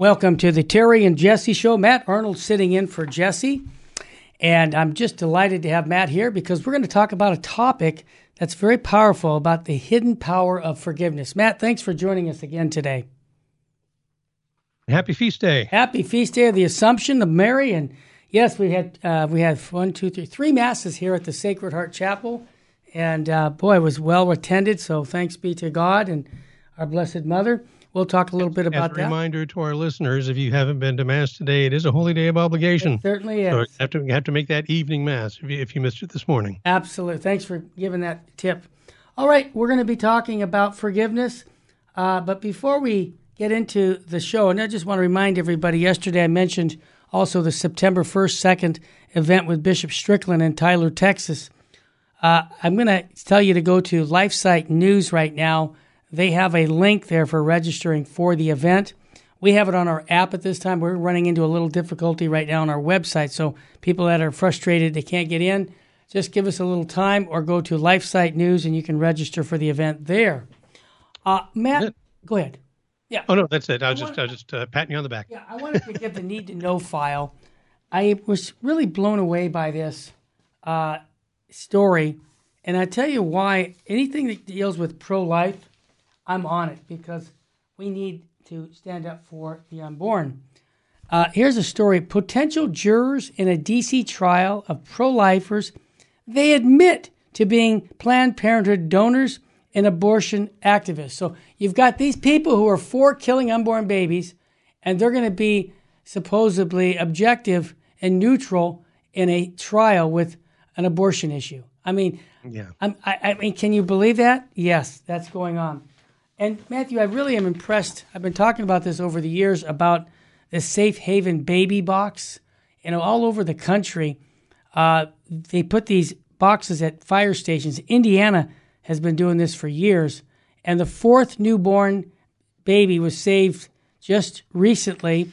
Welcome to the Terry and Jesse Show. Matt Arnold sitting in for Jesse. And I'm just delighted to have Matt here because we're going to talk about a topic that's very powerful about the hidden power of forgiveness. Matt, thanks for joining us again today. Happy feast day. Happy feast day of the Assumption of Mary. And yes, we had uh, we had one, two, three, three masses here at the Sacred Heart Chapel. And uh, boy, it was well attended. So thanks be to God and our Blessed Mother. We'll talk a little bit about that. reminder to our listeners, if you haven't been to Mass today, it is a holy day of obligation. It certainly So you have to, you have to make that evening Mass if you, if you missed it this morning. Absolutely. Thanks for giving that tip. All right, we're going to be talking about forgiveness. Uh, but before we get into the show, and I just want to remind everybody yesterday I mentioned also the September 1st, 2nd event with Bishop Strickland in Tyler, Texas. Uh, I'm going to tell you to go to LifeSite News right now. They have a link there for registering for the event. We have it on our app at this time. We're running into a little difficulty right now on our website. So people that are frustrated they can't get in, just give us a little time or go to LifeSite News and you can register for the event there. Uh, Matt, go ahead. Yeah. Oh no, that's it. I was just I was just uh, patting you on the back. Yeah, I wanted to give the need to know file. I was really blown away by this uh, story, and I tell you why. Anything that deals with pro life, I'm on it because we need to stand up for the unborn. Uh, here's a story: potential jurors in a DC trial of pro lifers, they admit to being Planned Parenthood donors and abortion activists. So you've got these people who are for killing unborn babies, and they're going to be supposedly objective and neutral in a trial with an abortion issue. I mean, Yeah. I'm, I, I mean, can you believe that? Yes, that's going on. And Matthew, I really am impressed. I've been talking about this over the years about the safe haven baby box. You know, all over the country, uh, they put these boxes at fire stations. Indiana has been doing this for years, and the fourth newborn baby was saved just recently.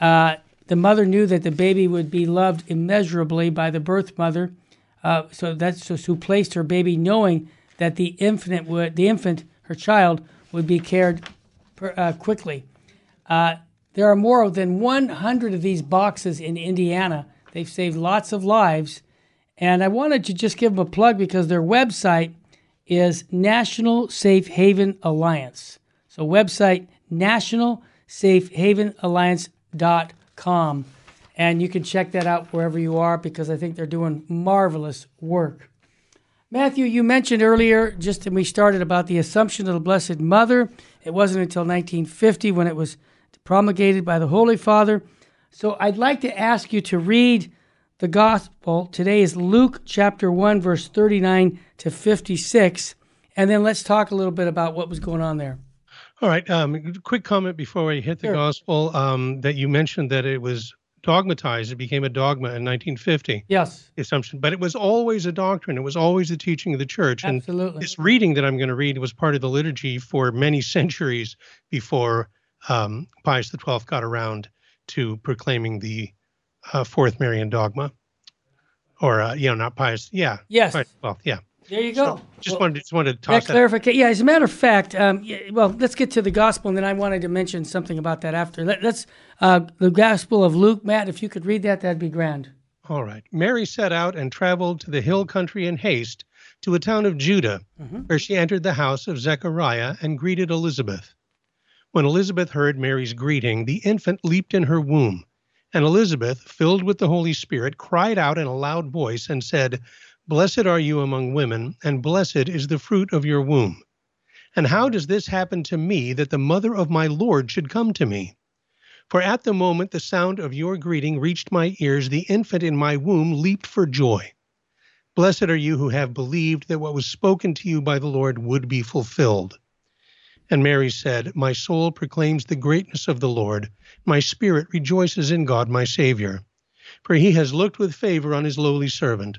Uh, the mother knew that the baby would be loved immeasurably by the birth mother, uh, so that's who placed her baby, knowing that the infant would, the infant, her child, would be cared per, uh, quickly. Uh, there are more than 100 of these boxes in Indiana. They've saved lots of lives, and I wanted to just give them a plug because their website is National Safe Haven Alliance. So website National Safe Haven Alliance.com. And you can check that out wherever you are because I think they're doing marvelous work. Matthew, you mentioned earlier, just when we started, about the Assumption of the Blessed Mother. It wasn't until 1950 when it was promulgated by the Holy Father. So I'd like to ask you to read the Gospel. Today is Luke chapter 1, verse 39 to 56. And then let's talk a little bit about what was going on there. All right. Um, quick comment before we hit the Sure. gospel. Um, that you mentioned that it was dogmatized. It became a dogma in 1950. Yes, The assumption, but it was always a doctrine. It was always the teaching of the church. And absolutely. this reading that I'm going to read was part of the liturgy for many centuries before um, Pius XII got around to proclaiming the uh, Fourth Marian dogma, or uh, you know, not Pius. Yeah, Yes, Pius XII. Yeah. There you go. So just Well, wanted just wanted to That toss that. clarification. Yeah, as a matter of fact, um, yeah, well, let's get to the gospel, and then I wanted to mention something about that after. Let, let's uh, the gospel of Luke, Matt. If you could read that, that'd be grand. All right. Mary set out and traveled to the hill country in haste to a town of Judah, Mhm. where she entered the house of Zechariah and greeted Elizabeth. When Elizabeth heard Mary's greeting, the infant leaped in her womb. And Elizabeth, filled with the Holy Spirit, cried out in a loud voice and said, Blessed are you among women, and blessed is the fruit of your womb. And how does this happen to me that the mother of my Lord should come to me? For at the moment the sound of your greeting reached my ears, the infant in my womb leaped for joy. Blessed are you who have believed that what was spoken to you by the Lord would be fulfilled. And Mary said, My soul proclaims the greatness of the Lord. My spirit rejoices in God my Savior. For he has looked with favor on his lowly servant.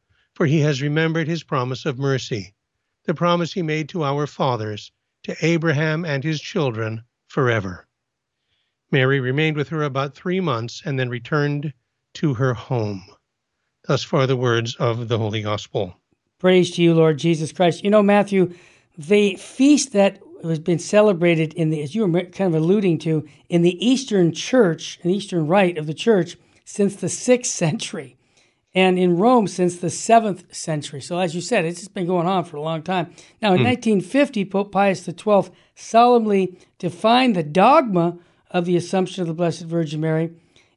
for he has remembered his promise of mercy, the promise he made to our fathers, to Abraham and his children forever. Mary remained with her about three months and then returned to her home. Thus far, the words of the Holy Gospel. Praise to you, Lord Jesus Christ. You know, Matthew, the feast that has been celebrated in the, as you were kind of alluding to, in the Eastern Church, an Eastern rite of the Church, since the sixth century, and in Rome since the seventh century. So, as you said, it's just been going on for a long time. Now, in hmm. 1950, Pope Pius XII solemnly defined the dogma of the Assumption of the Blessed Virgin Mary.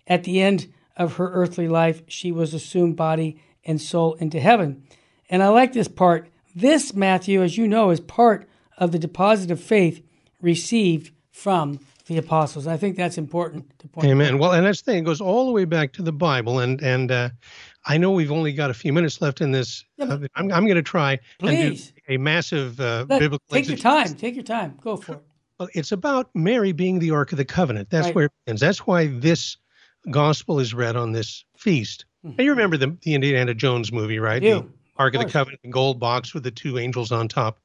At the end of her earthly life, she was assumed body and soul into heaven. And I like this part. This, Matthew, as you know, is part of the deposit of faith received from the apostles. I think that's important to point Amen. Out. Well, and that's the thing. It goes all the way back to the Bible. And and uh, I know we've only got a few minutes left in this. Yeah, uh, I'm, I'm going to try please. and do a massive uh, biblical. Take your time. Take your time. Go for it. Well, it's about Mary being the Ark of the Covenant. That's right. where it ends. That's why this gospel is read on this feast. Mm-hmm. And you remember the, the Indiana Jones movie, right? You. The Ark of, of the Covenant, the gold box with the two angels on top.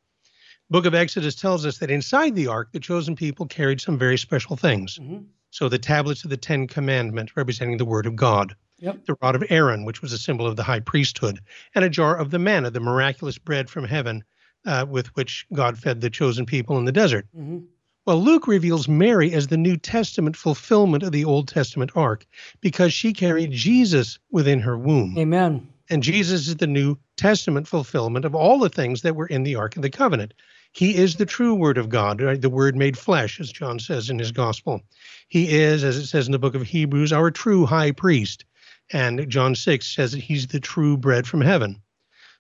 Book of Exodus tells us that inside the ark, the chosen people carried some very special things. Mm-hmm. So the tablets of the Ten Commandments, representing the Word of God, yep. the rod of Aaron, which was a symbol of the high priesthood, and a jar of the manna, the miraculous bread from heaven, uh, with which God fed the chosen people in the desert. Mm-hmm. Well, Luke reveals Mary as the New Testament fulfillment of the Old Testament ark because she carried Jesus within her womb. Amen. And Jesus is the New Testament fulfillment of all the things that were in the Ark of the Covenant. He is the true Word of God, right? the Word made flesh, as John says in his Gospel. He is, as it says in the book of Hebrews, our true high priest. And John 6 says that he's the true bread from heaven.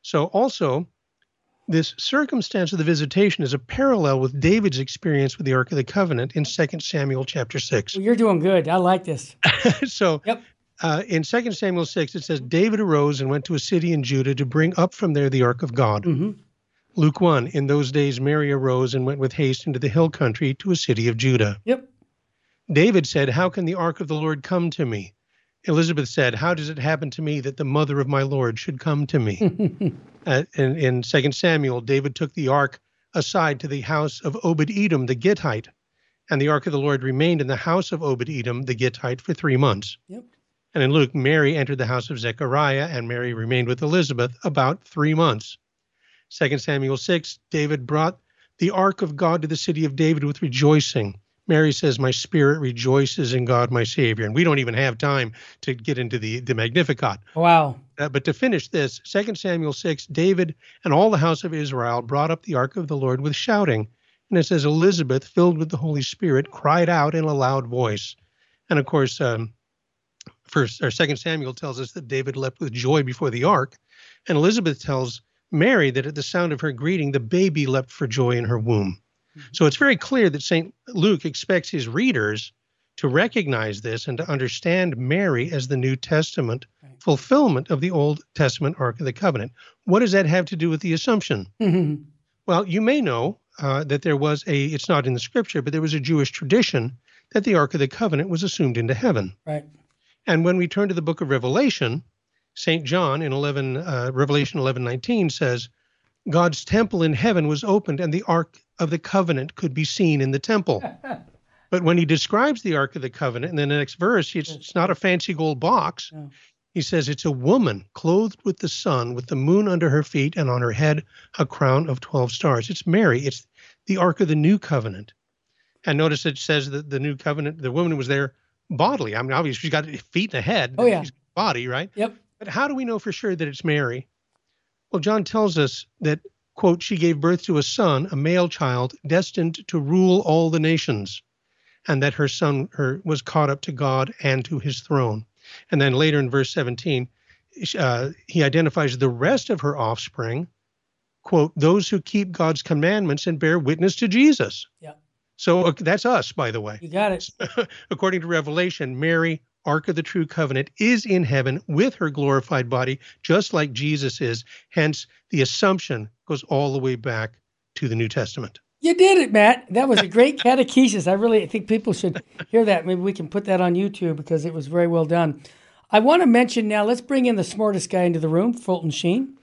So, also, this circumstance of the visitation is a parallel with David's experience with the Ark of the Covenant in 2 Samuel chapter 6. Well, you're doing good. I like this. so, yep. Uh, in 2 Samuel 6, it says, David arose and went to a city in Judah to bring up from there the ark of God. Mm-hmm. Luke 1 In those days, Mary arose and went with haste into the hill country to a city of Judah. Yep. David said, How can the ark of the Lord come to me? Elizabeth said, How does it happen to me that the mother of my Lord should come to me? uh, in, in 2 Samuel, David took the ark aside to the house of Obed Edom the Gittite, and the ark of the Lord remained in the house of Obed Edom the Gittite for three months. Yep. And in Luke, Mary entered the house of Zechariah, and Mary remained with Elizabeth about three months. 2 Samuel 6, David brought the ark of God to the city of David with rejoicing. Mary says, My spirit rejoices in God, my Savior. And we don't even have time to get into the, the Magnificat. Wow. Uh, but to finish this, 2 Samuel 6, David and all the house of Israel brought up the ark of the Lord with shouting. And it says, Elizabeth, filled with the Holy Spirit, cried out in a loud voice. And of course, um, first or second Samuel tells us that David leapt with joy before the ark. And Elizabeth tells Mary that at the sound of her greeting, the baby leapt for joy in her womb. Mm-hmm. So it's very clear that St. Luke expects his readers to recognize this and to understand Mary as the New Testament right. fulfillment of the Old Testament Ark of the Covenant. What does that have to do with the Assumption? Mm-hmm. Well, you may know uh, that there was a, it's not in the scripture, but there was a Jewish tradition that the Ark of the Covenant was assumed into heaven. Right. And when we turn to the book of Revelation, St. John in 11, uh, Revelation 11:19 says, God's temple in heaven was opened and the ark of the covenant could be seen in the temple. but when he describes the ark of the covenant in the next verse, it's, it's not a fancy gold box. No. He says it's a woman clothed with the sun, with the moon under her feet, and on her head a crown of 12 stars. It's Mary. It's the ark of the new covenant. And notice it says that the new covenant, the woman was there bodily. I mean, obviously she's got feet and a head. Oh, yeah. She's body, right? Yep. But how do we know for sure that it's Mary? Well, John tells us that, quote, she gave birth to a son, a male child, destined to rule all the nations, and that her son her, was caught up to God and to his throne. And then later in verse 17, uh, he identifies the rest of her offspring, quote, those who keep God's commandments and bear witness to Jesus. Yeah. So uh, that's us, by the way. You got it. According to Revelation, Mary Ark of the True Covenant is in heaven with her glorified body, just like Jesus is. Hence, the assumption goes all the way back to the New Testament. You did it, Matt. That was a great catechesis. I really think people should hear that. Maybe we can put that on YouTube because it was very well done. I want to mention now, let's bring in the smartest guy into the room, Fulton Sheen.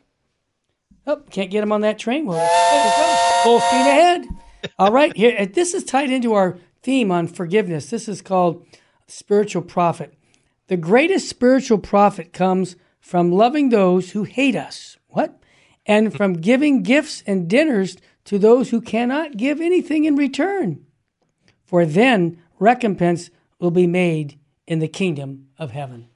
Oh, can't get him on that train. Well, full speed ahead. All right, here. This is tied into our theme on forgiveness. This is called spiritual profit. The greatest spiritual profit comes from loving those who hate us. What? And from giving gifts and dinners to those who cannot give anything in return. For then recompense will be made in the kingdom of heaven.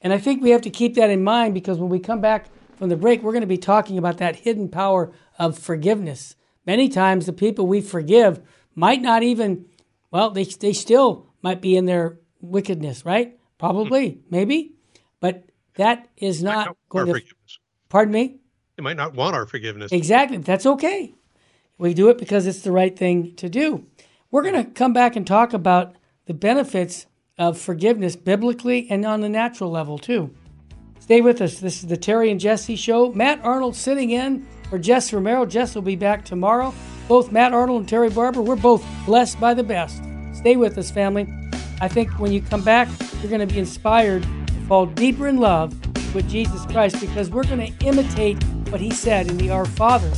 And I think we have to keep that in mind because when we come back from the break, we're going to be talking about that hidden power of forgiveness. Many times, the people we forgive might not even, well, they, they still might be in their wickedness, right? Probably, hmm. maybe. But that is not going to. Pardon me? They might not want our forgiveness. Exactly. That's okay. We do it because it's the right thing to do. We're going to hmm. come back and talk about the benefits of forgiveness biblically and on the natural level too. Stay with us. This is the Terry and Jesse show. Matt Arnold sitting in for Jess Romero. Jess will be back tomorrow. Both Matt Arnold and Terry Barber, we're both blessed by the best. Stay with us, family. I think when you come back, you're going to be inspired to fall deeper in love with Jesus Christ because we're going to imitate what he said in the Our Father.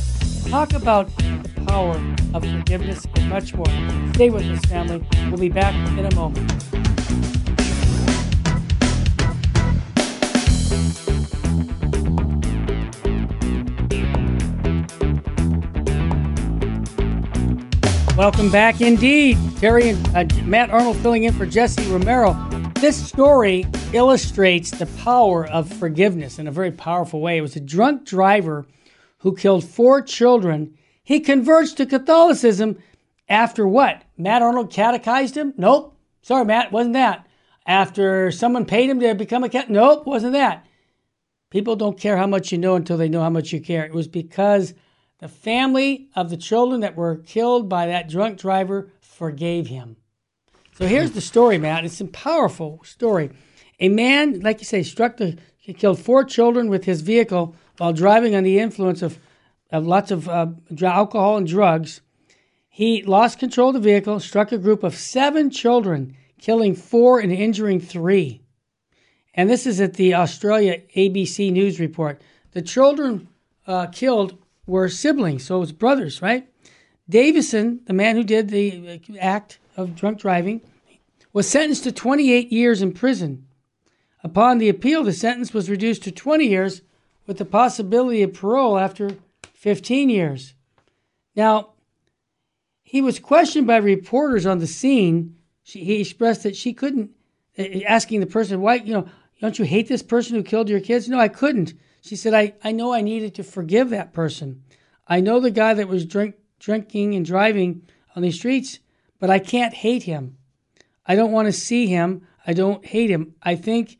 Talk about the power of forgiveness and much more. Stay with us, family. We'll be back in a moment. Welcome back indeed. Terry and uh, Matt Arnold filling in for Jesse Romero. This story illustrates the power of forgiveness in a very powerful way. It was a drunk driver who killed four children. He converts to Catholicism after what? Matt Arnold catechized him? Nope. Sorry, Matt, wasn't that. After someone paid him to become a cat? Nope, wasn't that. People don't care how much you know until they know how much you care. It was because the family of the children that were killed by that drunk driver forgave him. So here's the story, Matt. It's a powerful story. A man, like you say, struck the, he killed four children with his vehicle while driving on the influence of, of lots of uh, alcohol and drugs. He lost control of the vehicle, struck a group of seven children, killing four and injuring three. And this is at the Australia ABC News report. The children uh, killed were siblings, so it was brothers, right? Davidson, the man who did the act of drunk driving, was sentenced to 28 years in prison. Upon the appeal, the sentence was reduced to 20 years with the possibility of parole after 15 years. Now, he was questioned by reporters on the scene. She, he expressed that she couldn't, uh, asking the person, why, you know, don't you hate this person who killed your kids? No, I couldn't. She said, I, I know I needed to forgive that person. I know the guy that was drink, drinking and driving on the streets, but I can't hate him. I don't want to see him. I don't hate him. I think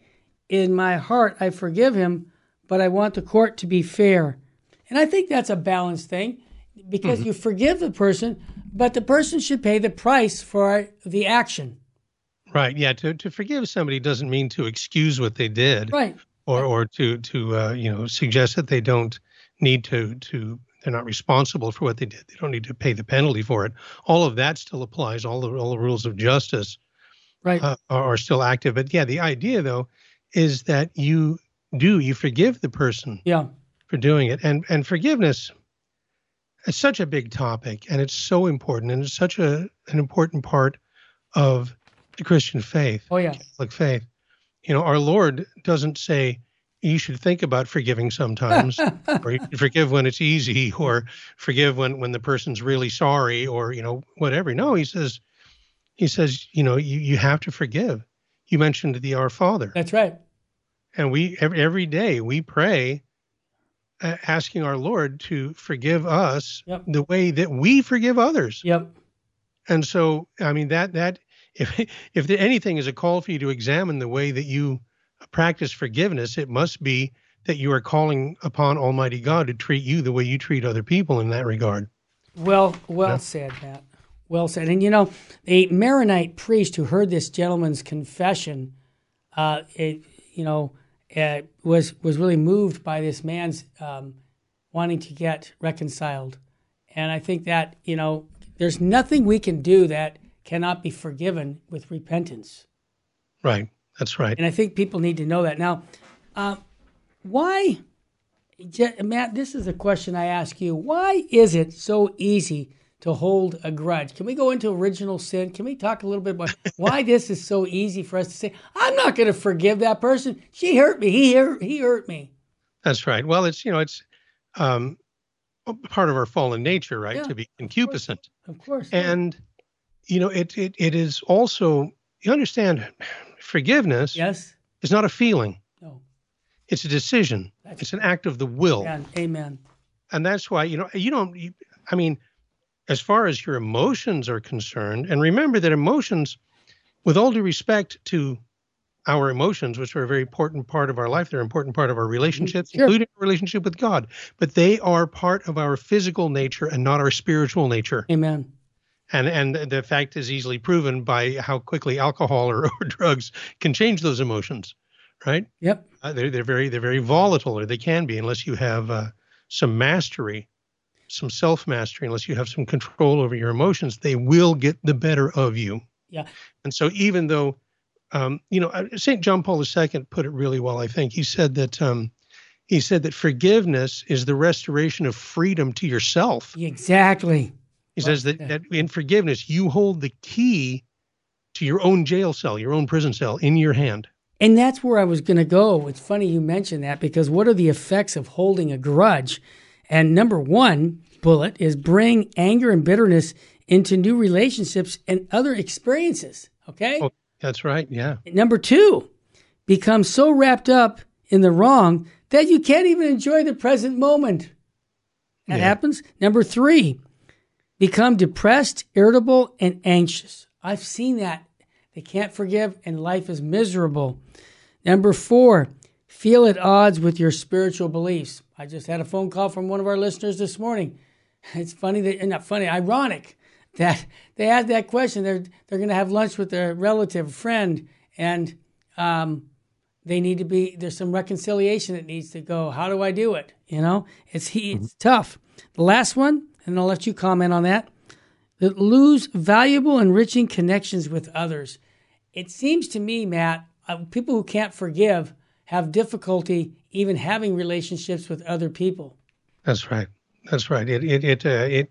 in my heart I forgive him, but I want the court to be fair. And I think that's a balanced thing because mm-hmm. you forgive the person, but the person should pay the price for the action. Right. Yeah. To, to forgive somebody doesn't mean to excuse what they did. Right or or to to uh, you know suggest that they don't need to to they're not responsible for what they did. They don't need to pay the penalty for it. All of that still applies. All the all the rules of justice right uh, are, are still active. But yeah, the idea though is that you do you forgive the person yeah for doing it and and forgiveness it's such a big topic and it's so important and it's such a an important part of the Christian faith. Oh yeah, Catholic faith you know, our Lord doesn't say you should think about forgiving sometimes, or forgive when it's easy, or forgive when when the person's really sorry, or you know whatever. No, he says, he says, you know, you you have to forgive. You mentioned the Our Father. That's right. And we every, every day we pray, uh, asking our Lord to forgive us yep. the way that we forgive others. Yep. And so, I mean that that if if anything is a call for you to examine the way that you practice forgiveness, it must be that you are calling upon Almighty God to treat you the way you treat other people in that regard. Well, well yeah. said, Matt. Well said. And you know, a Maronite priest who heard this gentleman's confession, uh, it, you know, uh, was was really moved by this man's um, wanting to get reconciled, and I think that you know There's nothing we can do that cannot be forgiven with repentance. Right. That's right. And I think people need to know that. Now, uh, why, Matt, this is a question I ask you. Why is it so easy to hold a grudge? Can we go into original sin? Can we talk a little bit about why this is so easy for us to say, I'm not going to forgive that person. She hurt me. He hurt, he hurt me. That's right. Well, it's, you know, it's um, part of our fallen nature, right? Yeah, to be concupiscent. Of course. Of course. And, you know, it, it, it is also, you understand, forgiveness yes. is not a feeling. No. It's a decision. That's it's an act of the will. Amen. Amen. And that's why, you know, you don't, you, I mean, as far as your emotions are concerned, and remember that emotions, with all due respect to our emotions, which are a very important part of our life, they're an important part of our relationships, mm-hmm. sure. including our relationship with God, but they are part of our physical nature and not our spiritual nature. Amen and and the fact is easily proven by how quickly alcohol or, or drugs can change those emotions right? Yep. Uh, they're, they're very they're very volatile or they can be unless you have uh, some mastery some self mastery unless you have some control over your emotions they will get the better of you. Yeah. And so even though um, you know uh, st john paul ii put it really well i think. He said that um, he said that forgiveness is the restoration of freedom to yourself. Exactly he says that, that in forgiveness, you hold the key to your own jail cell, your own prison cell in your hand. And that's where I was going to go. It's funny you mentioned that because what are the effects of holding a grudge? And number one bullet is bring anger and bitterness into new relationships and other experiences. Okay. Oh, that's right. Yeah. Number two, become so wrapped up in the wrong that you can't even enjoy the present moment. That yeah. happens. Number three, become depressed, irritable, and anxious. I've seen that. They can't forgive, and life is miserable. Number four, feel at odds with your spiritual beliefs. I just had a phone call from one of our listeners this morning. It's funny that, not funny, ironic that they had that question. They're they're going to have lunch with their relative, friend, and um, they need to be. There's some reconciliation that needs to go. How do I do it? You know, it's he. It's mm-hmm. tough. The last one, and I'll let you comment on that, that lose valuable, enriching connections with others. It seems to me, Matt, uh, people who can't forgive have difficulty even having relationships with other people. That's right. That's right. It it it uh, it,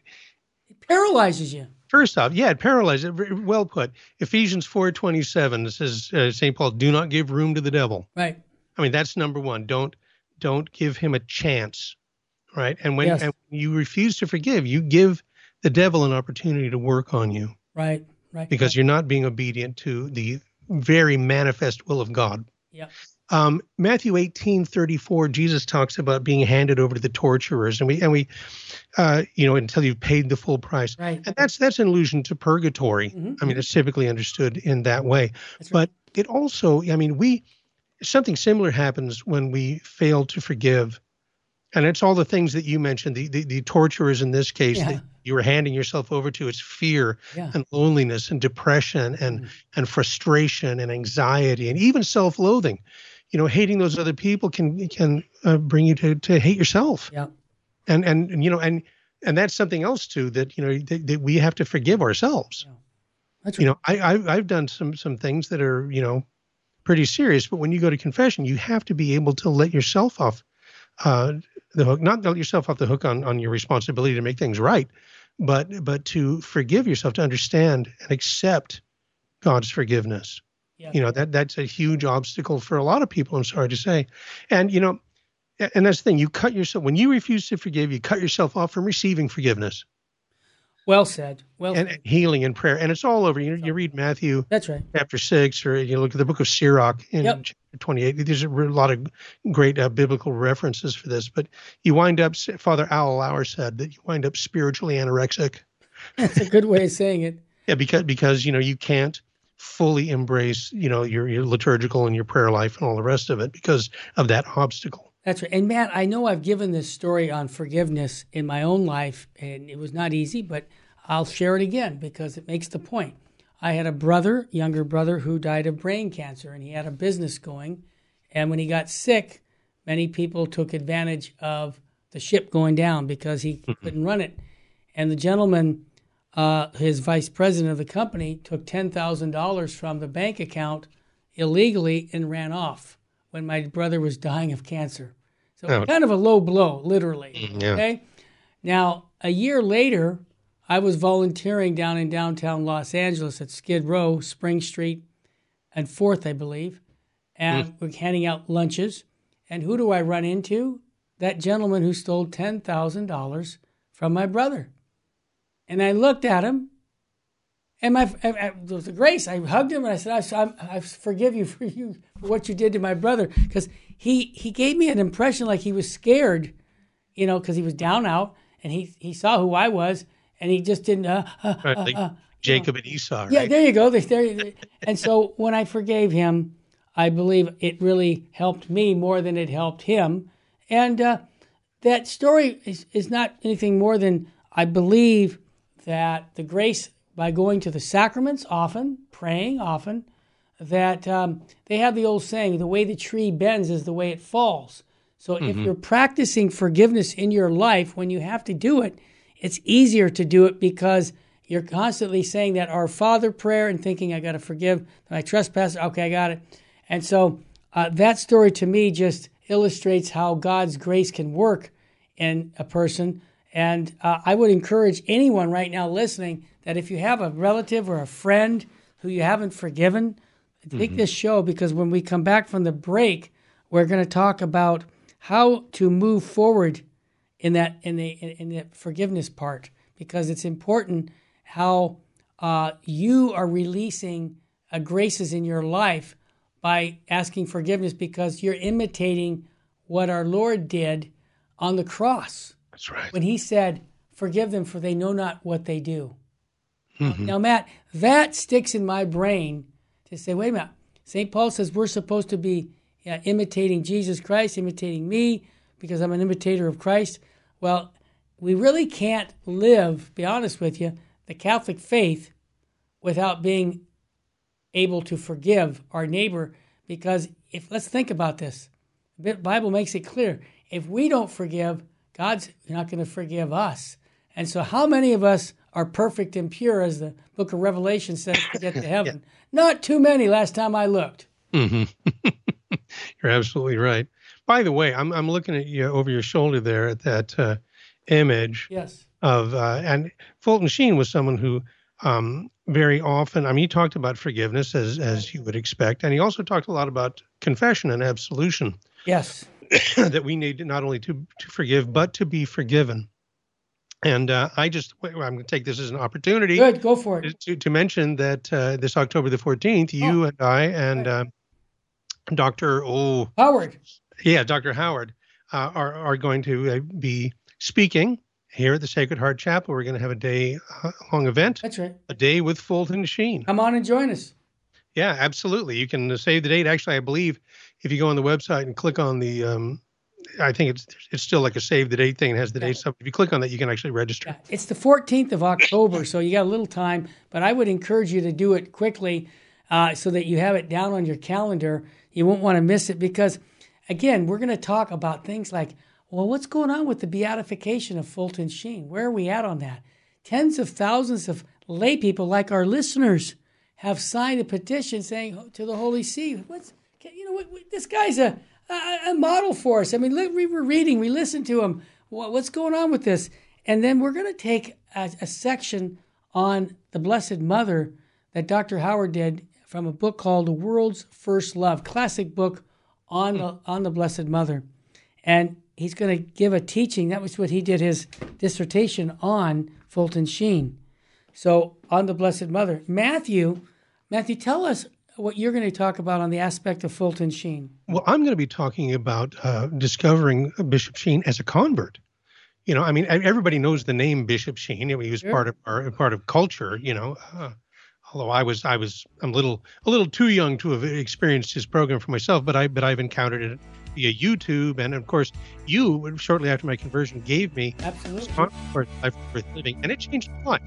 it paralyzes you. First off, yeah, it paralyzes. Well put. Ephesians four twenty seven says uh, Saint Paul, "Do not give room to the devil." Right. I mean, that's number one. Don't don't give him a chance right? And when, yes. and when you refuse to forgive, you give the devil an opportunity to work on you. Right, right. Because right. you're not being obedient to the very manifest will of God. Yeah. Um, Matthew 18, 34, Jesus talks about being handed over to the torturers, and we and we, uh, you know, until you've paid the full price. Right. And that's that's an allusion to purgatory. Mm-hmm. I mean, it's typically understood in that way. Right. But it also, I mean, we something similar happens when we fail to forgive and it's all the things that you mentioned. The the, the torturers in this case yeah. that you were handing yourself over to. It's fear yeah. and loneliness and depression and mm. and frustration and anxiety and even self-loathing. You know, hating those other people can can uh, bring you to to hate yourself. Yeah. And and you know and and that's something else too that you know that, that we have to forgive ourselves. Yeah. That's right. You know, I I've, I've done some some things that are you know pretty serious, but when you go to confession, you have to be able to let yourself off uh, the hook, not let yourself off the hook on, on your responsibility to make things right, but but to forgive yourself, to understand and accept God's forgiveness. Yeah. You know that that's a huge obstacle for a lot of people. I'm sorry to say, and you know, and that's the thing. You cut yourself when you refuse to forgive. You cut yourself off from receiving forgiveness. Well said. Well and, healing and prayer, and it's all over. You, you read Matthew. That's right. Chapter six, or you look at the book of Sirach in yep. chapter twenty-eight. There's a lot of great uh, biblical references for this, but you wind up. Father Al Lauer said that you wind up spiritually anorexic. That's a good way of saying it. yeah, because because you know you can't fully embrace you know your your liturgical and your prayer life and all the rest of it because of that obstacle. That's right. And Matt, I know I've given this story on forgiveness in my own life, and it was not easy, but I'll share it again because it makes the point. I had a brother, younger brother, who died of brain cancer, and he had a business going. And when he got sick, many people took advantage of the ship going down because he couldn't run it. And the gentleman uh, his vice president of the company took $10,000 from the bank account illegally and ran off when my brother was dying of cancer. So Oh. kind of a low blow, literally. Mm, yeah. Okay. Now, a year later, I was volunteering down in downtown Los Angeles at Skid Row, Spring Street, and Fourth, I believe, and we're handing out lunches. And who do I run into? That gentleman who stole ten thousand dollars from my brother. And I looked at him, and my I, I, there was a grace. I hugged him and I said, I, I, I forgive you for you for what you did to my brother, because he he gave me an impression like he was scared, you know, because he was down out and he he saw who I was and he just didn't. Uh, uh, Right, uh, like uh, Jacob and Esau, right? yeah, there you go. There, there, and so when I forgave him, I believe it really helped me more than it helped him. And uh, that story is, is not anything more than I believe that the grace by going to the sacraments often, praying often, that um, they have the old saying, the way the tree bends is the way it falls. So if you're practicing forgiveness in your life, when you have to do it, it's easier to do it because you're constantly saying that our Father prayer and thinking, I got to forgive my trespasses. Okay, I got it. And so uh, that story to me just illustrates how God's grace can work in a person. And uh, I would encourage anyone right now listening that if you have a relative or a friend who you haven't forgiven, take this show because when we come back from the break, we're going to talk about how to move forward in that in the in, in the forgiveness part because it's important how uh, you are releasing uh, graces in your life by asking forgiveness because you're imitating what our Lord did on the cross That's right. when He said, "Forgive them, for they know not what they do." Mm-hmm. Now, Matt, that sticks in my brain to say, "Wait a minute." St. Paul says we're supposed to be yeah, imitating Jesus Christ, imitating me, because I'm an imitator of Christ. Well, we really can't live, be honest with you, the Catholic faith without being able to forgive our neighbor. Because if let's think about this, the Bible makes it clear: if we don't forgive, God's not going to forgive us. And so, how many of us are perfect and pure, as the Book of Revelation says, to get to heaven? Not too many. Last time I looked. hmm You're absolutely right. By the way, I'm I'm looking at you over your shoulder there at that uh, image Yes. of uh, and Fulton Sheen was someone who um, very often. I mean, he talked about forgiveness as as you would expect, and he also talked a lot about confession and absolution. Yes. that we need not only to to forgive but to be forgiven. And uh, I just I'm going to take this as an opportunity Good. Go for it. to, to mention that uh, this October the 14th, you and I and uh, Dr. Oh, Howard. yeah, Dr. Howard uh, are are going to uh, be speaking here at the Sacred Heart Chapel. We're going to have a day uh, long event, That's right. a day with Fulton Sheen. Come on and join us. Yeah, absolutely. You can save the date. Actually, I believe if you go on the website and click on the, um, I think it's it's still like a save the date thing. It has the date. So if you click on that, you can actually register. Yeah, it's the 14th of October, so you got a little time, but I would encourage you to do it quickly uh, so that you have it down on your calendar. You won't want to miss it because, again, we're going to talk about things like, well, what's going on with the beatification of Fulton Sheen? Where are we at on that? Tens of thousands of lay people, like our listeners, have signed a petition saying to the Holy See, what's, you know, what, what- this guy's a, a, a model for us. I mean, look, we were reading, we listened to him. What, what's going on with this? And then we're going to take a, a section on the Blessed Mother that Dr. Howard did from a book called The World's First Love, classic book on the, hmm. on the Blessed Mother. And he's going to give a teaching. That was what he did his dissertation on Fulton Sheen. So on the Blessed Mother, Matthew, Matthew, tell us what you're going to talk about on the aspect of Fulton Sheen. Well, I'm going to be talking about uh, discovering Bishop Sheen as a convert. You know, I mean, everybody knows the name Bishop Sheen. He was Sure. part of our part of culture. You know, uh, although I was I was I'm a little a little too young to have experienced his program for myself, but I but I've encountered it via YouTube, and of course, you shortly after my conversion gave me Absolutely. for life worth living, and it changed my life.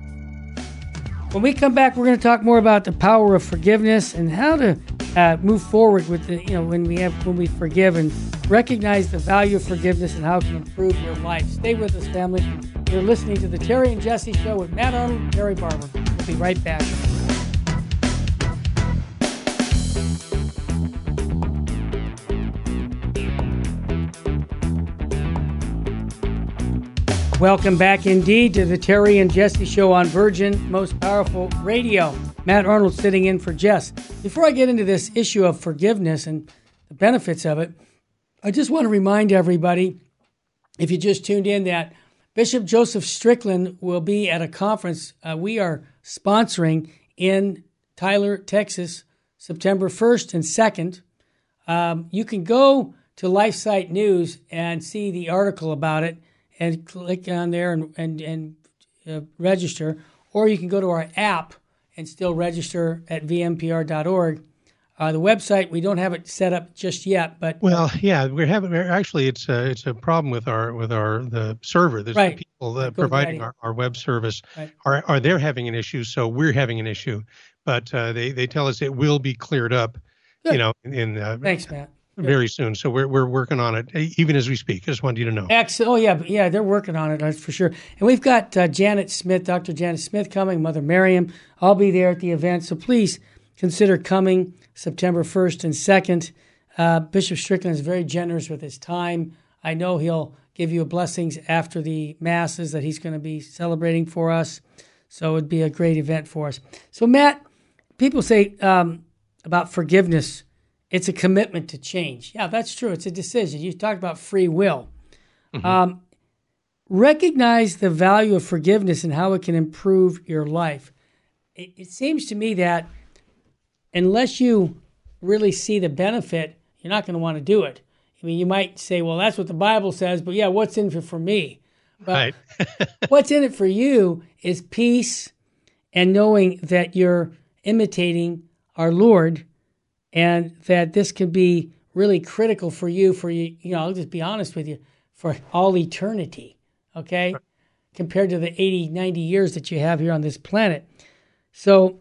When we come back, we're going to talk more about the power of forgiveness and how to uh, move forward with the, you know, when we have when we forgive and recognize the value of forgiveness and how it can improve your life. Stay with us, family. You're listening to the Terry and Jesse Show with Matt Arnold, Terry Barber. We'll be right back. Welcome back indeed to the Terry and Jesse Show on Virgin Most Powerful Radio. Matt Arnold sitting in for Jess. Before I get into this issue of forgiveness and the benefits of it, I just want to remind everybody, if you just tuned in, that Bishop Joseph Strickland will be at a conference uh, we are sponsoring in Tyler, Texas, September 1st and 2nd. Um, you can go to LifeSite News and see the article about it and click on there and and, and uh, register, or you can go to our app and still register at vmpr.org. Uh, the website we don't have it set up just yet, but well, yeah, we're having we're, actually it's a it's a problem with our with our the server. There's right. the people that providing our, our web service right. are are they're having an issue, so we're having an issue. But uh, they they tell us it will be cleared up. Good. You know, in uh, thanks, Matt very soon. So we're we're working on it even as we speak. I just wanted you to know. Excellent. Oh yeah, yeah, they're working on it that's for sure. And we've got uh, Janet Smith, Dr. Janet Smith coming, Mother Miriam. I'll be there at the event, so please consider coming September 1st and 2nd. Uh, Bishop Strickland is very generous with his time. I know he'll give you blessings after the masses that he's going to be celebrating for us. So it'd be a great event for us. So Matt, people say um, about forgiveness it's a commitment to change. Yeah, that's true. It's a decision. You talked about free will. Mm-hmm. Um, recognize the value of forgiveness and how it can improve your life. It, it seems to me that unless you really see the benefit, you're not going to want to do it. I mean, you might say, well, that's what the Bible says, but yeah, what's in it for me? But right. what's in it for you is peace and knowing that you're imitating our Lord and that this can be really critical for you for you you know i'll just be honest with you for all eternity okay compared to the 80 90 years that you have here on this planet. So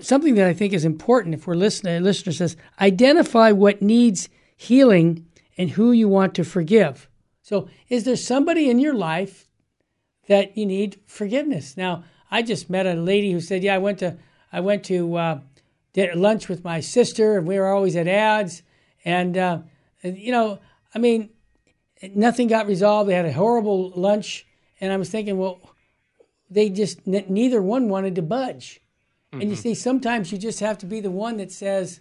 something that i think is important if we're listening a listener says identify what needs healing and who you want to forgive. So is there somebody in your life that you need forgiveness? Now i just met a lady who said yeah i went to i went to uh, did lunch with my sister, and we were always at ads. And, uh, you know, I mean, nothing got resolved. They had a horrible lunch. And I was thinking, well, they just, n- neither one wanted to budge. Mm-hmm. And you mm-hmm. see, sometimes you just have to be the one that says,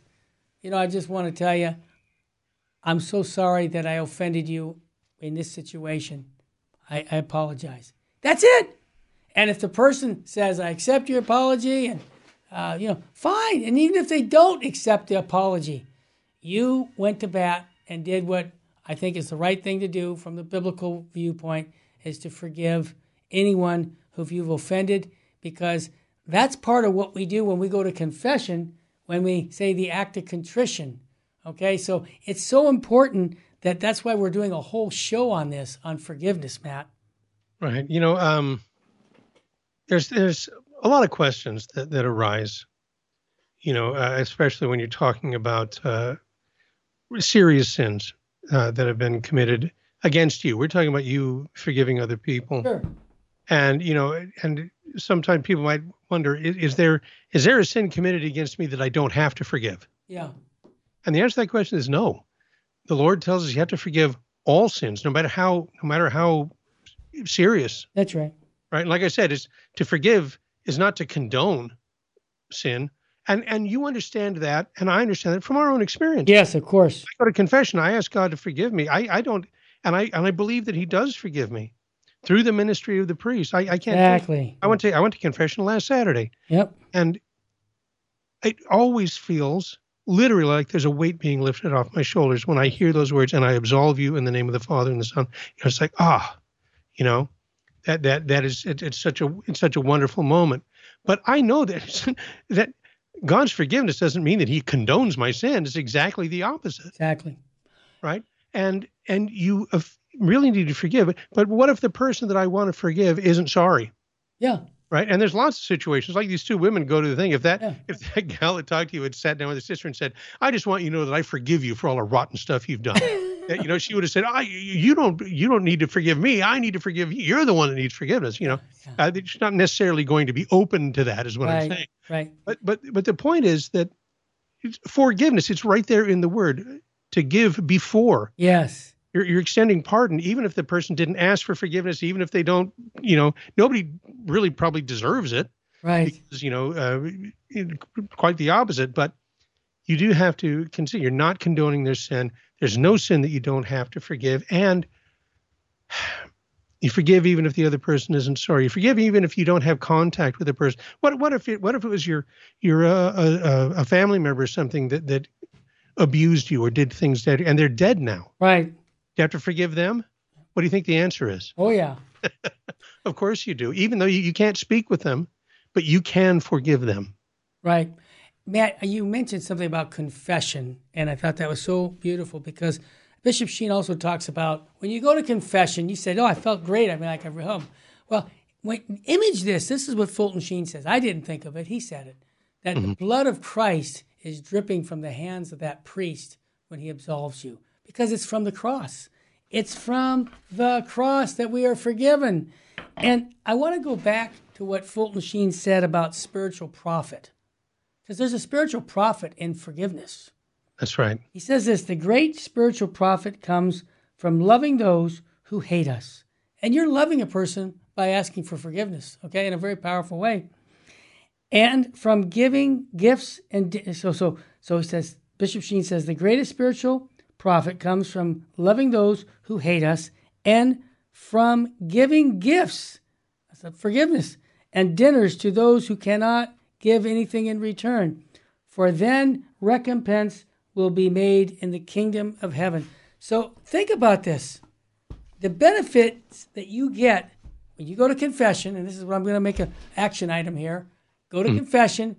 you know, I just want to tell you, I'm so sorry that I offended you in this situation. I, I apologize. That's it. And if the person says, I accept your apology and uh, you know, fine. And even if they don't accept the apology, you went to bat and did what I think is the right thing to do from the biblical viewpoint is to forgive anyone who you've offended because that's part of what we do when we go to confession when we say the act of contrition. Okay, so it's so important that that's why we're doing a whole show on this on forgiveness, Matt. Right. You know, um, there's there's a lot of questions that, that arise, you know, uh, especially when you're talking about uh, serious sins uh, that have been committed against you. We're talking about you forgiving other people. Sure. And, you know, and sometimes people might wonder, is, is there is there a sin committed against me that I don't have to forgive? Yeah. And the answer to that question is no. The Lord tells us you have to forgive all sins, no matter how no matter how serious. That's right. Right. And like I said, it's to forgive is not to condone sin. And and you understand that, and I understand that from our own experience. Yes, of course. I go to confession. I ask God to forgive me. I, I don't, and I and I believe that He does forgive me through the ministry of the priest. I, I can't exactly. I went to I went to confession last Saturday. Yep. And it always feels literally like there's a weight being lifted off my shoulders when I hear those words and I absolve you in the name of the Father and the Son. You know, it's like ah, you know, that that that is it, it's such a it's such a wonderful moment. But I know that that God's forgiveness doesn't mean that He condones my sin. It's exactly the opposite. Exactly. Right. And and you really need to forgive. But what if the person that I want to forgive isn't sorry? Yeah. Right. And there's lots of situations like these two women go to the thing. If that Yeah. if that gal that talked to you had sat down with her sister and said, I just want you to know that I forgive you for all the rotten stuff you've done. you know, she would have said, I you don't you don't need to forgive me. I need to forgive you. You're the one that needs forgiveness. You know, Yeah. uh, she's not necessarily going to be open to that, is what I'm saying. Right. But but but the point is that it's forgiveness. It's right there in the word to give before Yes. you're, you're extending pardon, even if the person didn't ask for forgiveness, even if they don't. You know, nobody really probably deserves it Right. because you know uh, quite the opposite. But you do have to consider you're not condoning their sin. There's no sin that you don't have to forgive, and you forgive even if the other person isn't sorry. You forgive even if you don't have contact with the person. What what if it what if it was your your uh, a, a, a family member or something that that abused you or did things that and they're dead now? Right. Do you have to forgive them? What do you think the answer is? Oh yeah. Of course you do, even though you, you can't speak with them, but you can forgive them. Right. Matt, you mentioned something about confession, and I thought that was so beautiful because Bishop Sheen also talks about when you go to confession, you said, Oh, I felt great. I mean, like I've home. Well, when, image this. This is what Fulton Sheen says. I didn't think of it. He said it. That the mm-hmm. blood of Christ is dripping from the hands of that priest when he absolves you because it's from the cross. It's from the cross that we are forgiven. And I want to go back to what Fulton Sheen said about spiritual profit. Because there's a spiritual profit in forgiveness. That's right. He says this the great spiritual profit comes from loving those who hate us. And you're loving a person by asking for forgiveness, okay, in a very powerful way. And from giving gifts and di- so so so he says Bishop Sheen says the greatest spiritual profit comes from loving those who hate us and from giving gifts that's forgiveness and dinners to those who cannot give anything in return for then recompense will be made in the kingdom of heaven. So think about this. The benefits that you get when you go to confession and this is what i'm going to make an action item here go to hmm. confession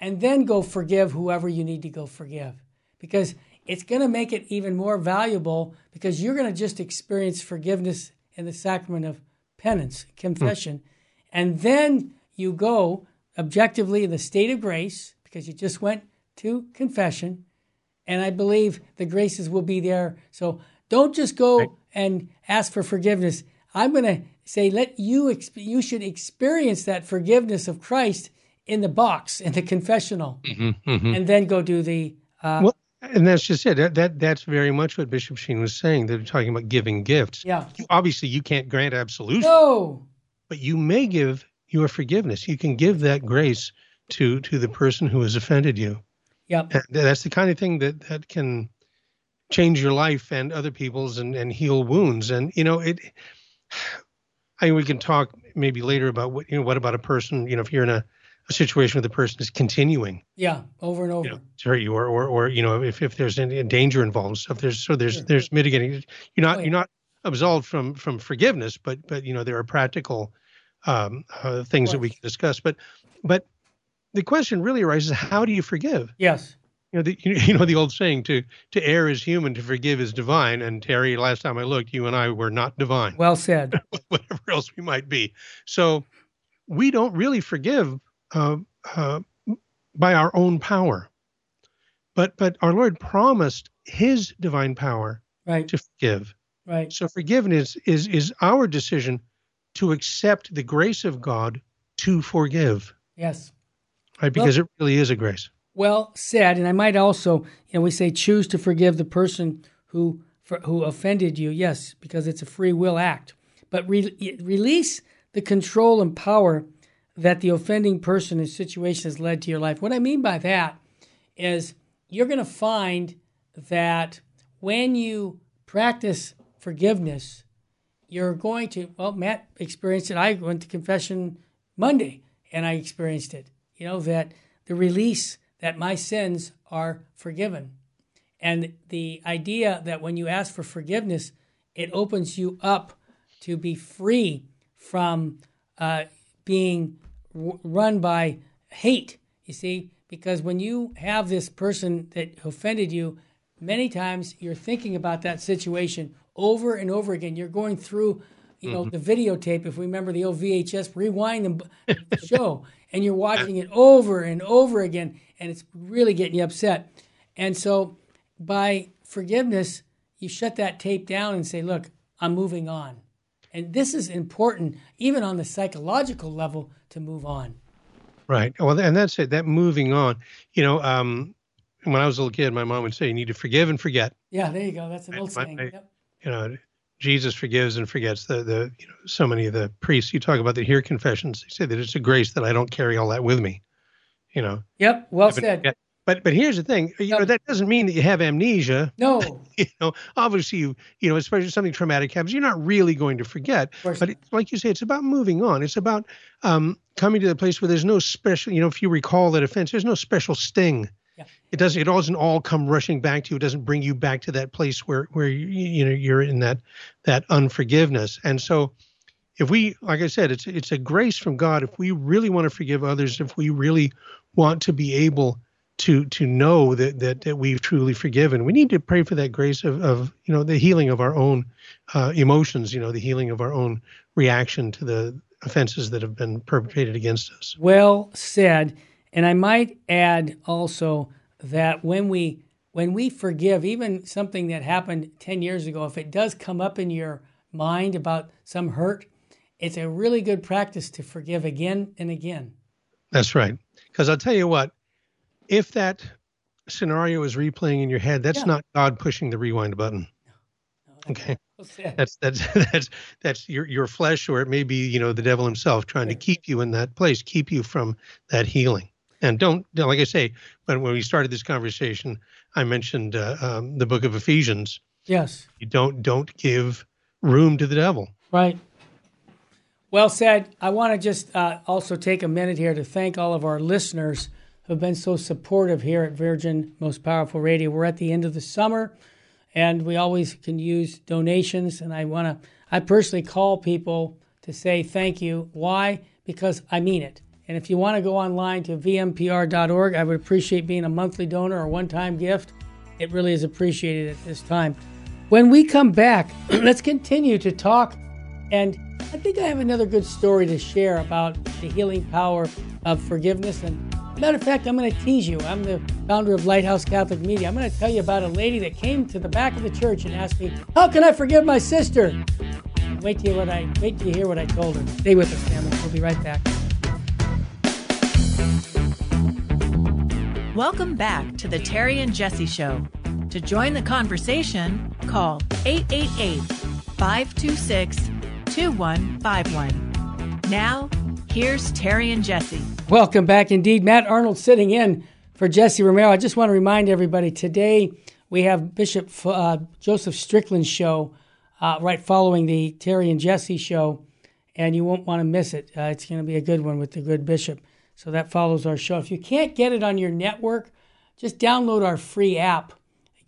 and then go forgive whoever you need to go forgive. Because it's going to make it even more valuable because you're going to just experience forgiveness in the sacrament of penance hmm. confession. And then you go objectively in the state of grace because you just went to confession and I believe the graces will be there. So don't just go Right. and ask for forgiveness. I'm going to say let you exp- you should experience that forgiveness of Christ in the box in the confessional, and then go do the uh, Well, and that's just it. That, that that's very much what Bishop Sheen was saying. They're talking about giving gifts. yeah. You, obviously, you can't grant absolution, No, but you may give your forgiveness. You can give that grace to to the person who has offended you. yep, And that's the kind of thing that that can change your life and other people's and and heal wounds. And you know it. I mean, we can talk maybe later about what you know. What about a person? You know, if you're in a, a situation where the person is continuing yeah, over and over. you know, to hurt you, or, or, or you know, if, if there's any danger involved and stuff, there's so there's Sure. there's mitigating. You're not Oh, yeah. you're not absolved from from forgiveness, but but you know there are practical um, uh, things that we can discuss. But but the question really arises: How do you forgive? Yes, You know, the, you know the old saying: to to err is human, to forgive is divine. And Terry, last time I looked, you and I were not divine well said. whatever else we might be. So we don't really forgive uh, uh, by our own power, but but our Lord promised His divine power Right, to forgive. right, So forgiveness is is our decision to accept the grace of God to forgive, yes. right? Because it really is a grace. Well said. And I might also, you know, we say choose to forgive the person who for, who offended you. Yes, because it's a free will act. But re- release the control and power that the offending person and situation has led to your life. What I mean by that is you're going to find that when you practice forgiveness, you're going to, well, Matt experienced it. I went to confession Monday and I experienced it. You know, that the release that my sins are forgiven. And the idea that when you ask for forgiveness, it opens you up to be free from uh, being w- run by hate. You see, because when you have this person that offended you, many times you're thinking about that situation over and over again. You're going through you know, the videotape. If we remember the old VHS, rewind the show, and you're watching it over and over again, and it's really getting you upset. And so, by forgiveness, you shut that tape down and say, "Look, I'm moving on." And this is important, even on the psychological level, to move on. Right. Well, and that's it. That moving on. You know, um, when I was a little kid, my mom would say, "You need to forgive and forget." Yeah, there you go. That's an old saying. Yep. You know, Jesus forgives and forgets. The the you know so many of the priests you talk about that hear confessions, they say that it's a grace that I don't carry all that with me. You know. Yep. Well But- said. But but here's the thing. You know that doesn't mean that you have amnesia. No. You know, obviously you you know, especially if something traumatic happens, you're not really going to forget. But it's, like you say, it's about moving on. It's about um, coming to the place where there's no special. You know, if you recall that offense, there's no special sting. Yeah. It doesn't. It doesn't all come rushing back to you. It doesn't bring you back to that place where where you, you know you're in that that unforgiveness. And so, if we, like I said, it's it's a grace from God. If we really want to forgive others, if we really want to be able to to know that that, that we've truly forgiven, we need to pray for that grace of, of you know the healing of our own uh, emotions. You know, the healing of our own reaction to the offenses that have been perpetrated against us. Well said. And I might add also that when we when we forgive even something that happened 10 years ago, if it does come up in your mind about some hurt, it's a really good practice to forgive again and again. That's right. Because I'll tell you what, if that scenario is replaying in your head, that's Yeah. not God pushing the rewind button. Okay. That's that's that's that's your your flesh, or it may be you know the devil himself trying to keep you in that place, keep you from that healing. And don't like I say, when when we started this conversation, I mentioned uh, um, the book of Ephesians. Yes. You don't don't give room to the devil. Right. Well said. I want to just uh, also take a minute here to thank all of our listeners who have been so supportive here at Virgin Most Powerful Radio. We're at the end of the summer, and we always can use donations. And I want to, I personally call people to say thank you. Why? Because I mean it. And if you want to go online to vmpr.org, I would appreciate being a monthly donor or one time gift. It really is appreciated at this time. When we come back, let's continue to talk. And I think I have another good story to share about the healing power of forgiveness. And matter of fact, I'm going to tease you. I'm the founder of Lighthouse Catholic Media. I'm going to tell you about a lady that came to the back of the church and asked me, "How can I forgive my sister?" Wait till you what I wait till you hear what I told her. Stay with us, family. We'll be right back. Welcome back to the Terry and Jesse Show. To join the conversation, call 888 526 2151. Now, here's Terry and Jesse. Welcome back indeed. Matt Arnold sitting in for Jesse Romero. I just want to remind everybody today we have Bishop uh, Joseph Strickland's show uh, right following the Terry and Jesse show, and you won't want to miss it. Uh, it's going to be a good one with the good bishop. So that follows our show. If you can't get it on your network, just download our free app.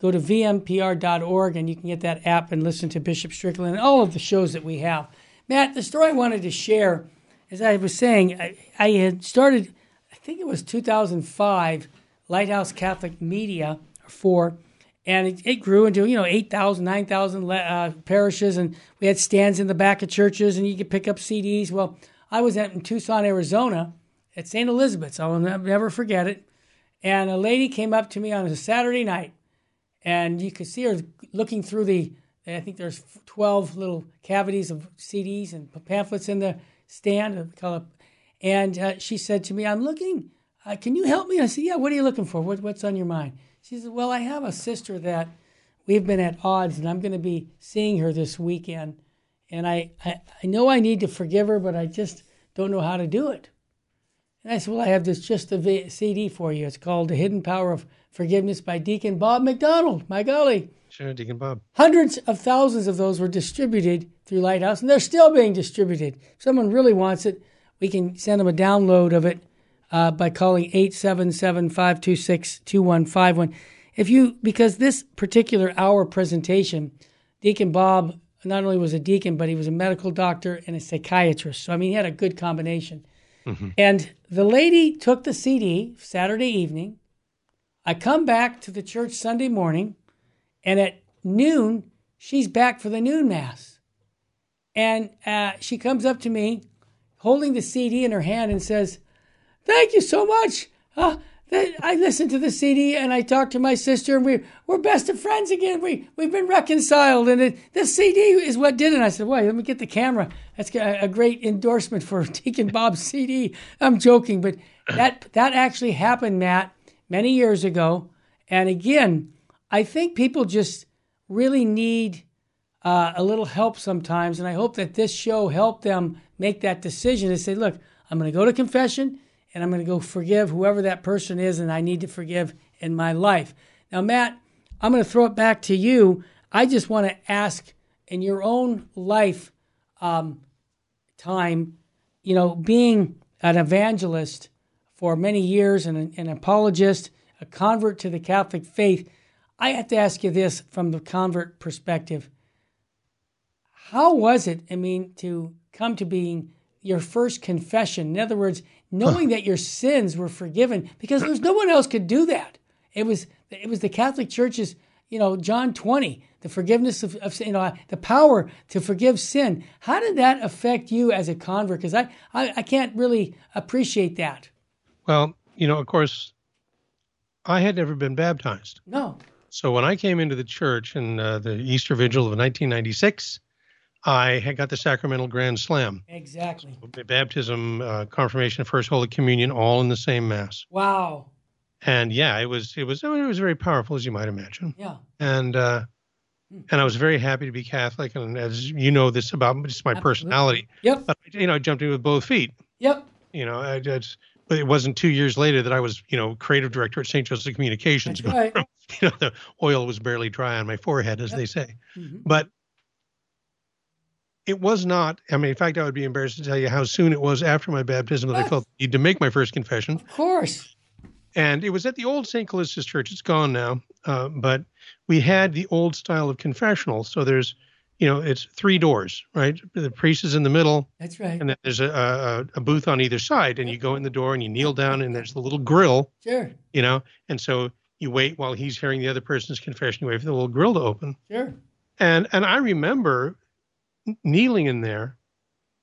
Go to vmpr.org and you can get that app and listen to Bishop Strickland and all of the shows that we have. Matt, the story I wanted to share, as I was saying, I, I had started, I think it was 2005, Lighthouse Catholic Media, or four, and it, it grew into, you know, 8,000, 9,000 uh, parishes, and we had stands in the back of churches, and you could pick up CDs. Well, I was at, in Tucson, Arizona, at St. Elizabeth's. I'll never forget it. And a lady came up to me on a Saturday night, and you could see her looking through the. I think there's 12 little cavities of CDs and pamphlets in the stand. And uh, she said to me, "I'm looking. Uh, can you help me?" I said, "Yeah. What are you looking for? What, what's on your mind?" She said, "Well, I have a sister that we've been at odds, and I'm going to be seeing her this weekend. And I, I, I know I need to forgive her, but I just don't know how to do it." And I said, Well, I have this just a v- CD for you. It's called The Hidden Power of Forgiveness by Deacon Bob McDonald. My golly. Sure, Deacon Bob. Hundreds of thousands of those were distributed through Lighthouse, and they're still being distributed. If someone really wants it, we can send them a download of it uh, by calling 877 526 2151. If you, because this particular hour presentation, Deacon Bob not only was a deacon, but he was a medical doctor and a psychiatrist. So, I mean, he had a good combination. And the lady took the CD Saturday evening. I come back to the church Sunday morning, and at noon, she's back for the noon mass. And uh, she comes up to me, holding the CD in her hand, and says, "Thank you so much. Uh, I listened to the CD and I talked to my sister, and we we're best of friends again. We we've been reconciled, and it, the CD is what did it." I said, "Wait, let me get the camera. That's a great endorsement for Deacon Bob's CD." I'm joking, but that that actually happened, Matt, many years ago. And again, I think people just really need uh, a little help sometimes, and I hope that this show helped them make that decision to say, "Look, I'm going to go to confession." And I'm going to go forgive whoever that person is and I need to forgive in my life. Now, Matt, I'm going to throw it back to you. I just want to ask in your own life um, time, you know, being an evangelist for many years and an apologist, a convert to the Catholic faith, I have to ask you this from the convert perspective. How was it, I mean, to come to being your first confession? In other words, knowing that your sins were forgiven because there's no one else could do that. It was it was the Catholic Church's, you know, John 20, the forgiveness of, of you know, the power to forgive sin. How did that affect you as a convert? Because I, I, I can't really appreciate that. Well, you know, of course, I had never been baptized. No. So when I came into the church in uh, the Easter Vigil of 1996, I had got the sacramental grand slam. Exactly. Baptism, uh, confirmation, first Holy Communion, all in the same mass. Wow. And yeah, it was it was it was very powerful, as you might imagine. Yeah. And uh, hmm. and I was very happy to be Catholic, and as you know, this about just my Absolutely. personality. Yep. But you know, I jumped in with both feet. Yep. You know, I just. But it wasn't two years later that I was, you know, creative director at St. Joseph Communications. That's right. you know, the oil was barely dry on my forehead, as yep. they say. Mm-hmm. But it was not. I mean, in fact, I would be embarrassed to tell you how soon it was after my baptism that I felt the need to make my first confession. Of course. And it was at the old St. Callistus Church. It's gone now, uh, but we had the old style of confessional. So there's, you know, it's three doors, right? The priest is in the middle. That's right. And then there's a, a, a booth on either side, and you go in the door and you kneel down, and there's the little grill. Sure. You know, and so you wait while he's hearing the other person's confession. You wait for the little grill to open. Sure. And and I remember kneeling in there,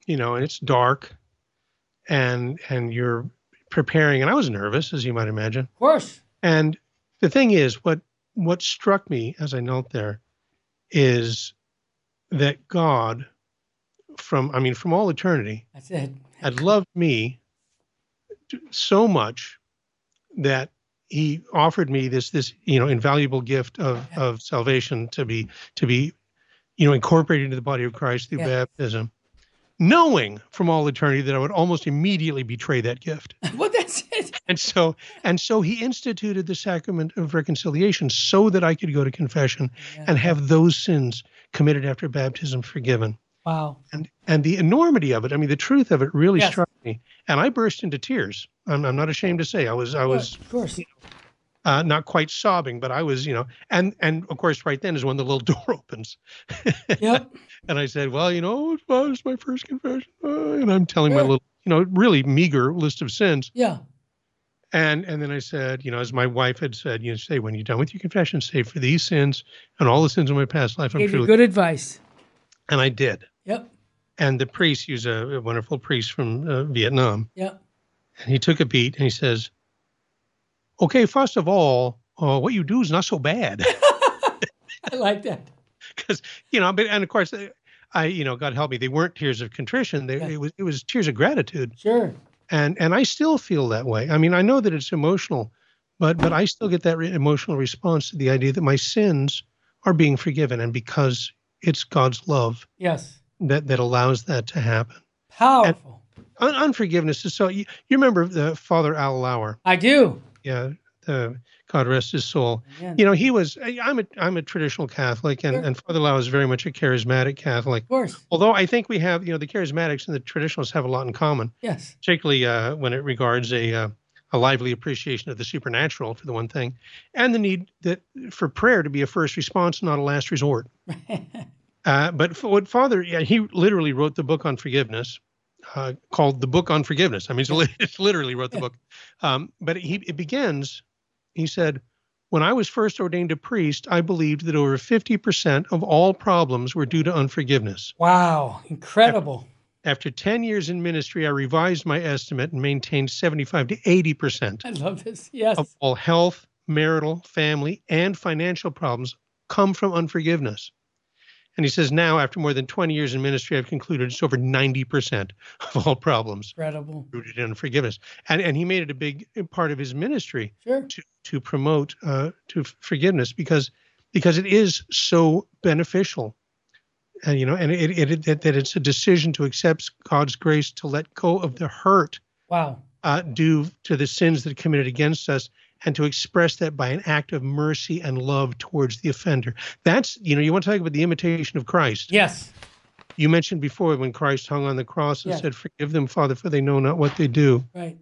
you know, and it's dark, and and you're preparing, and I was nervous, as you might imagine. Of course. And the thing is, what what struck me as I knelt there is that God, from I mean, from all eternity, that's it, had loved me so much that he offered me this this you know invaluable gift of of salvation to be to be you know, incorporated into the body of Christ through yeah. baptism, knowing from all eternity that I would almost immediately betray that gift. well, that's it. And so, and so he instituted the sacrament of reconciliation so that I could go to confession yeah. and have those sins committed after baptism forgiven. Wow. And and the enormity of it, I mean, the truth of it really yes. struck me, and I burst into tears. I'm, I'm not ashamed to say I was I was of course. You know, uh, not quite sobbing, but I was, you know, and and of course, right then is when the little door opens. Yep. and I said, well, you know, it was my first confession, uh, and I'm telling my little, you know, really meager list of sins. Yeah. And and then I said, you know, as my wife had said, you know, say when you're done with your confession, say for these sins and all the sins of my past life, I'm Gave truly. Good advice. And I did. Yep. And the priest, he was a, a wonderful priest from uh, Vietnam. Yep. And he took a beat and he says, okay, first of all, uh, what you do is not so bad. I like that. Because you know, but and of course, I you know, God help me, they weren't tears of contrition. They, yeah. It was it was tears of gratitude. Sure. And and I still feel that way. I mean, I know that it's emotional, but but I still get that re- emotional response to the idea that my sins are being forgiven, and because it's God's love. Yes. That that allows that to happen. Powerful. Un- unforgiveness is so. You, you remember the Father Al Lauer? I do yeah, uh, God rest his soul. You know, he was. I'm a I'm a traditional Catholic, and, sure. and Father Lauer is very much a charismatic Catholic. Of course. Although I think we have, you know, the charismatics and the traditionalists have a lot in common. Yes. Particularly uh, when it regards a uh, a lively appreciation of the supernatural, for the one thing, and the need that for prayer to be a first response, not a last resort. uh, but for what Father, yeah, he literally wrote the book on forgiveness uh, called the Book on Forgiveness. I mean, it's, it's literally wrote the book. Um, but he it begins. He said, When I was first ordained a priest, I believed that over 50% of all problems were due to unforgiveness. Wow, incredible. After 10 years in ministry, I revised my estimate and maintained 75 to 80% I love this. Yes. of all health, marital, family, and financial problems come from unforgiveness. And he says, now, after more than 20 years in ministry, I've concluded it's over 90% of all problems Incredible. rooted in forgiveness. And, and he made it a big part of his ministry Sure. to, to promote uh, to forgiveness because because it is so beneficial. And, you know, and it, it, it that, it's a decision to accept God's grace to let go of the hurt Wow. uh, due to the sins that are committed against us and to express that by an act of mercy and love towards the offender. That's, you know, you want to talk about the imitation of Christ. Yes. You mentioned before when Christ hung on the cross and Yeah. said, Forgive them, Father, for they know not what they do. Right.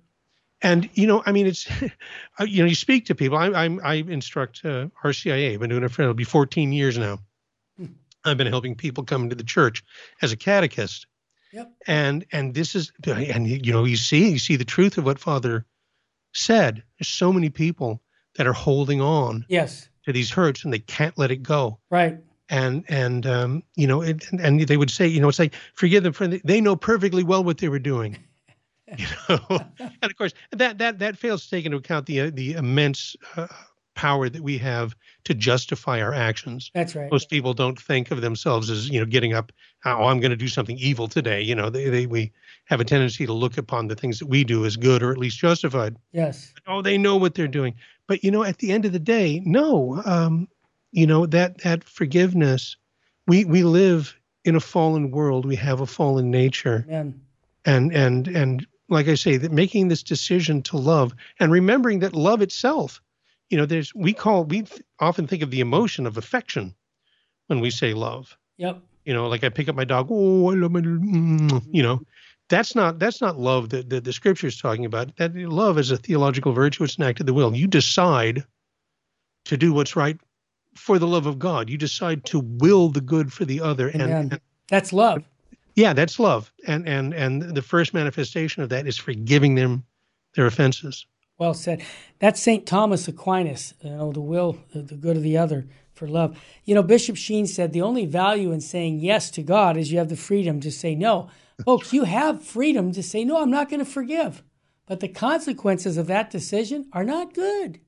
And, you know, I mean, it's, uh, you know, you speak to people. I, I'm, I instruct uh, RCIA. I've been doing it for, it'll be 14 years now. Hmm. I've been helping people come into the church as a catechist Yep. and and this is and you know you see you see the truth of what father said there's so many people that are holding on Yes. to these hurts and they can't let it go Right. and and um you know it, and, they would say you know it's like forgive them for they know perfectly well what they were doing you know and of course that that that fails to take into account the uh, the immense uh, power that we have to justify our actions That's right. most people don't think of themselves as you know getting up oh i'm going to do something evil today you know they, they we have a tendency to look upon the things that we do as good or at least justified Yes. oh they know what they're doing but you know at the end of the day no um you know that that forgiveness we we live in a fallen world we have a fallen nature Amen. and and and like i say that making this decision to love and remembering that love itself you know there's we call we th- often think of the emotion of affection when we say love. Yep. you know like i pick up my dog oh i love my mm, you know. That's not that's not love that, that the scripture is talking about. That love is a theological virtue. It's an act of the will. You decide to do what's right for the love of god. You decide to will the good for the other and, Amen. and That's love. yeah that's love. And and and the first manifestation of that is forgiving them their offenses Well said. That's St. Thomas Aquinas, you know, the will, the, good of the other for love. You know, Bishop Sheen said the only value in saying yes to God is you have the freedom to say no. Folks, you have freedom to say, no, I'm not going to forgive. But the consequences of that decision are not good.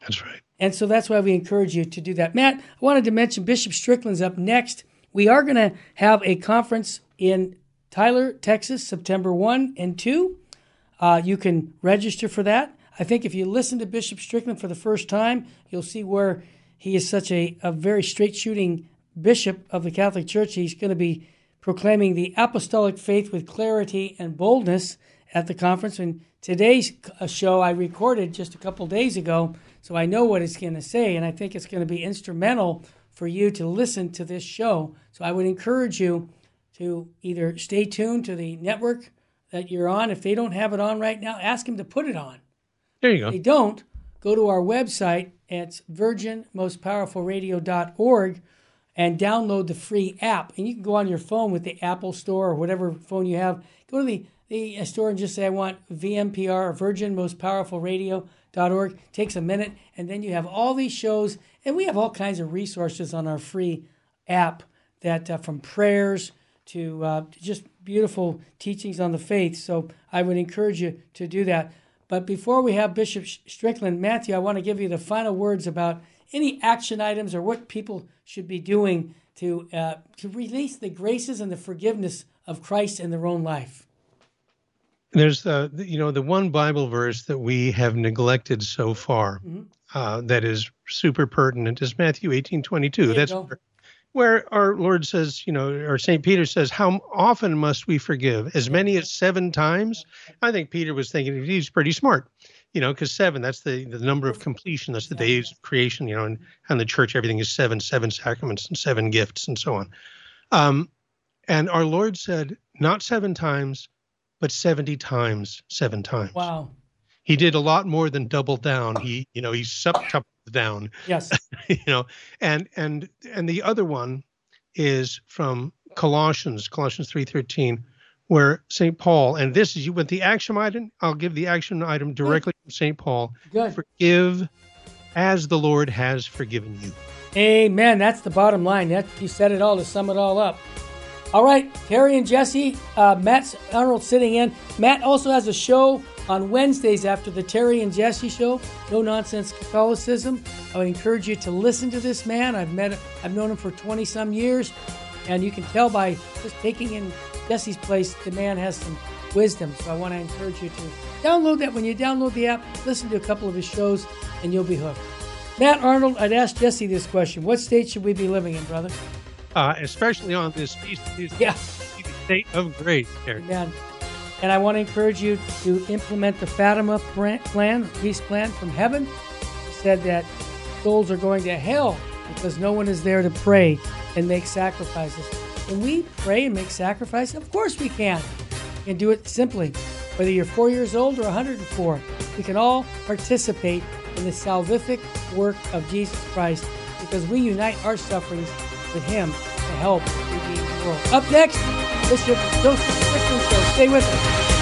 that's right And so that's why we encourage you to do that. Matt, I wanted to mention Bishop Strickland's up next. We are going to have a conference in Tyler, Texas, September 1 and 2. Uh, you can register for that. I think if you listen to Bishop Strickland for the first time, you'll see where he is such a, a very straight shooting bishop of the Catholic Church. He's going to be proclaiming the apostolic faith with clarity and boldness at the conference. And today's show I recorded just a couple days ago, so I know what it's going to say, and I think it's going to be instrumental for you to listen to this show. So I would encourage you to either stay tuned to the network that you're on. If they don't have it on right now, ask them to put it on. There you go they don't, go to our website at virginmostpowerfulradio.org and download the free app. And you can go on your phone with the Apple Store or whatever phone you have. Go to the, the uh, store and just say, I want VMPR or Virgin Radio.org. Takes a minute. And then you have all these shows. And we have all kinds of resources on our free app that uh, from prayers to uh, just beautiful teachings on the faith. So I would encourage you to do that. But before we have Bishop Strickland, Matthew, I want to give you the final words about any action items or what people should be doing to uh, to release the graces and the forgiveness of Christ in their own life. There's the you know the one Bible verse that we have neglected so far Mhm. uh, that is super pertinent is Matthew 18:22. There you That's where, where our Lord says, you know, or St. Peter says, how often must we forgive? As many as seven times? I think Peter was thinking he's pretty smart, you know, because seven, that's the, the number of completion. That's the days of creation, you know, and, and the church, everything is seven, seven sacraments and seven gifts and so on. Um, and our Lord said, not seven times, but 70 times, seven times. Wow. He did a lot more than double down. He, you know, he septupled down Yes. you know and and and the other one is from colossians colossians 3.13 where st paul and this is you with the action item i'll give the action item directly from st paul Good. forgive as the Lord has forgiven you. Amen. That's the bottom line. That you said it all to sum it all up. All right, Terry and Jesse, uh, Matt Arnold sitting in. Matt also has a show on Wednesdays after the Terry and Jesse show, No Nonsense Catholicism. I would encourage you to listen to this man. I've met, I've known him for 20 some years, and you can tell by just taking in Jesse's place, the man has some wisdom. So I want to encourage you to download that. When you download the app, listen to a couple of his shows, and you'll be hooked. Matt Arnold, I'd ask Jesse this question: What state should we be living in, brother? uh, especially on this feast, Yeah. state of grace. Terry. Amen. And I want to encourage you to implement the Fatima plan- peace plan from heaven. He said that souls are going to hell because no one is there to pray and make sacrifices. Can we pray and make sacrifices? Of course we can. Can do it simply. Whether you're four years old or 104, we can all participate in the salvific work of Jesus Christ because we unite our sufferings with Him to help redeem the world. Up next, your Joseph Show. Stay with us.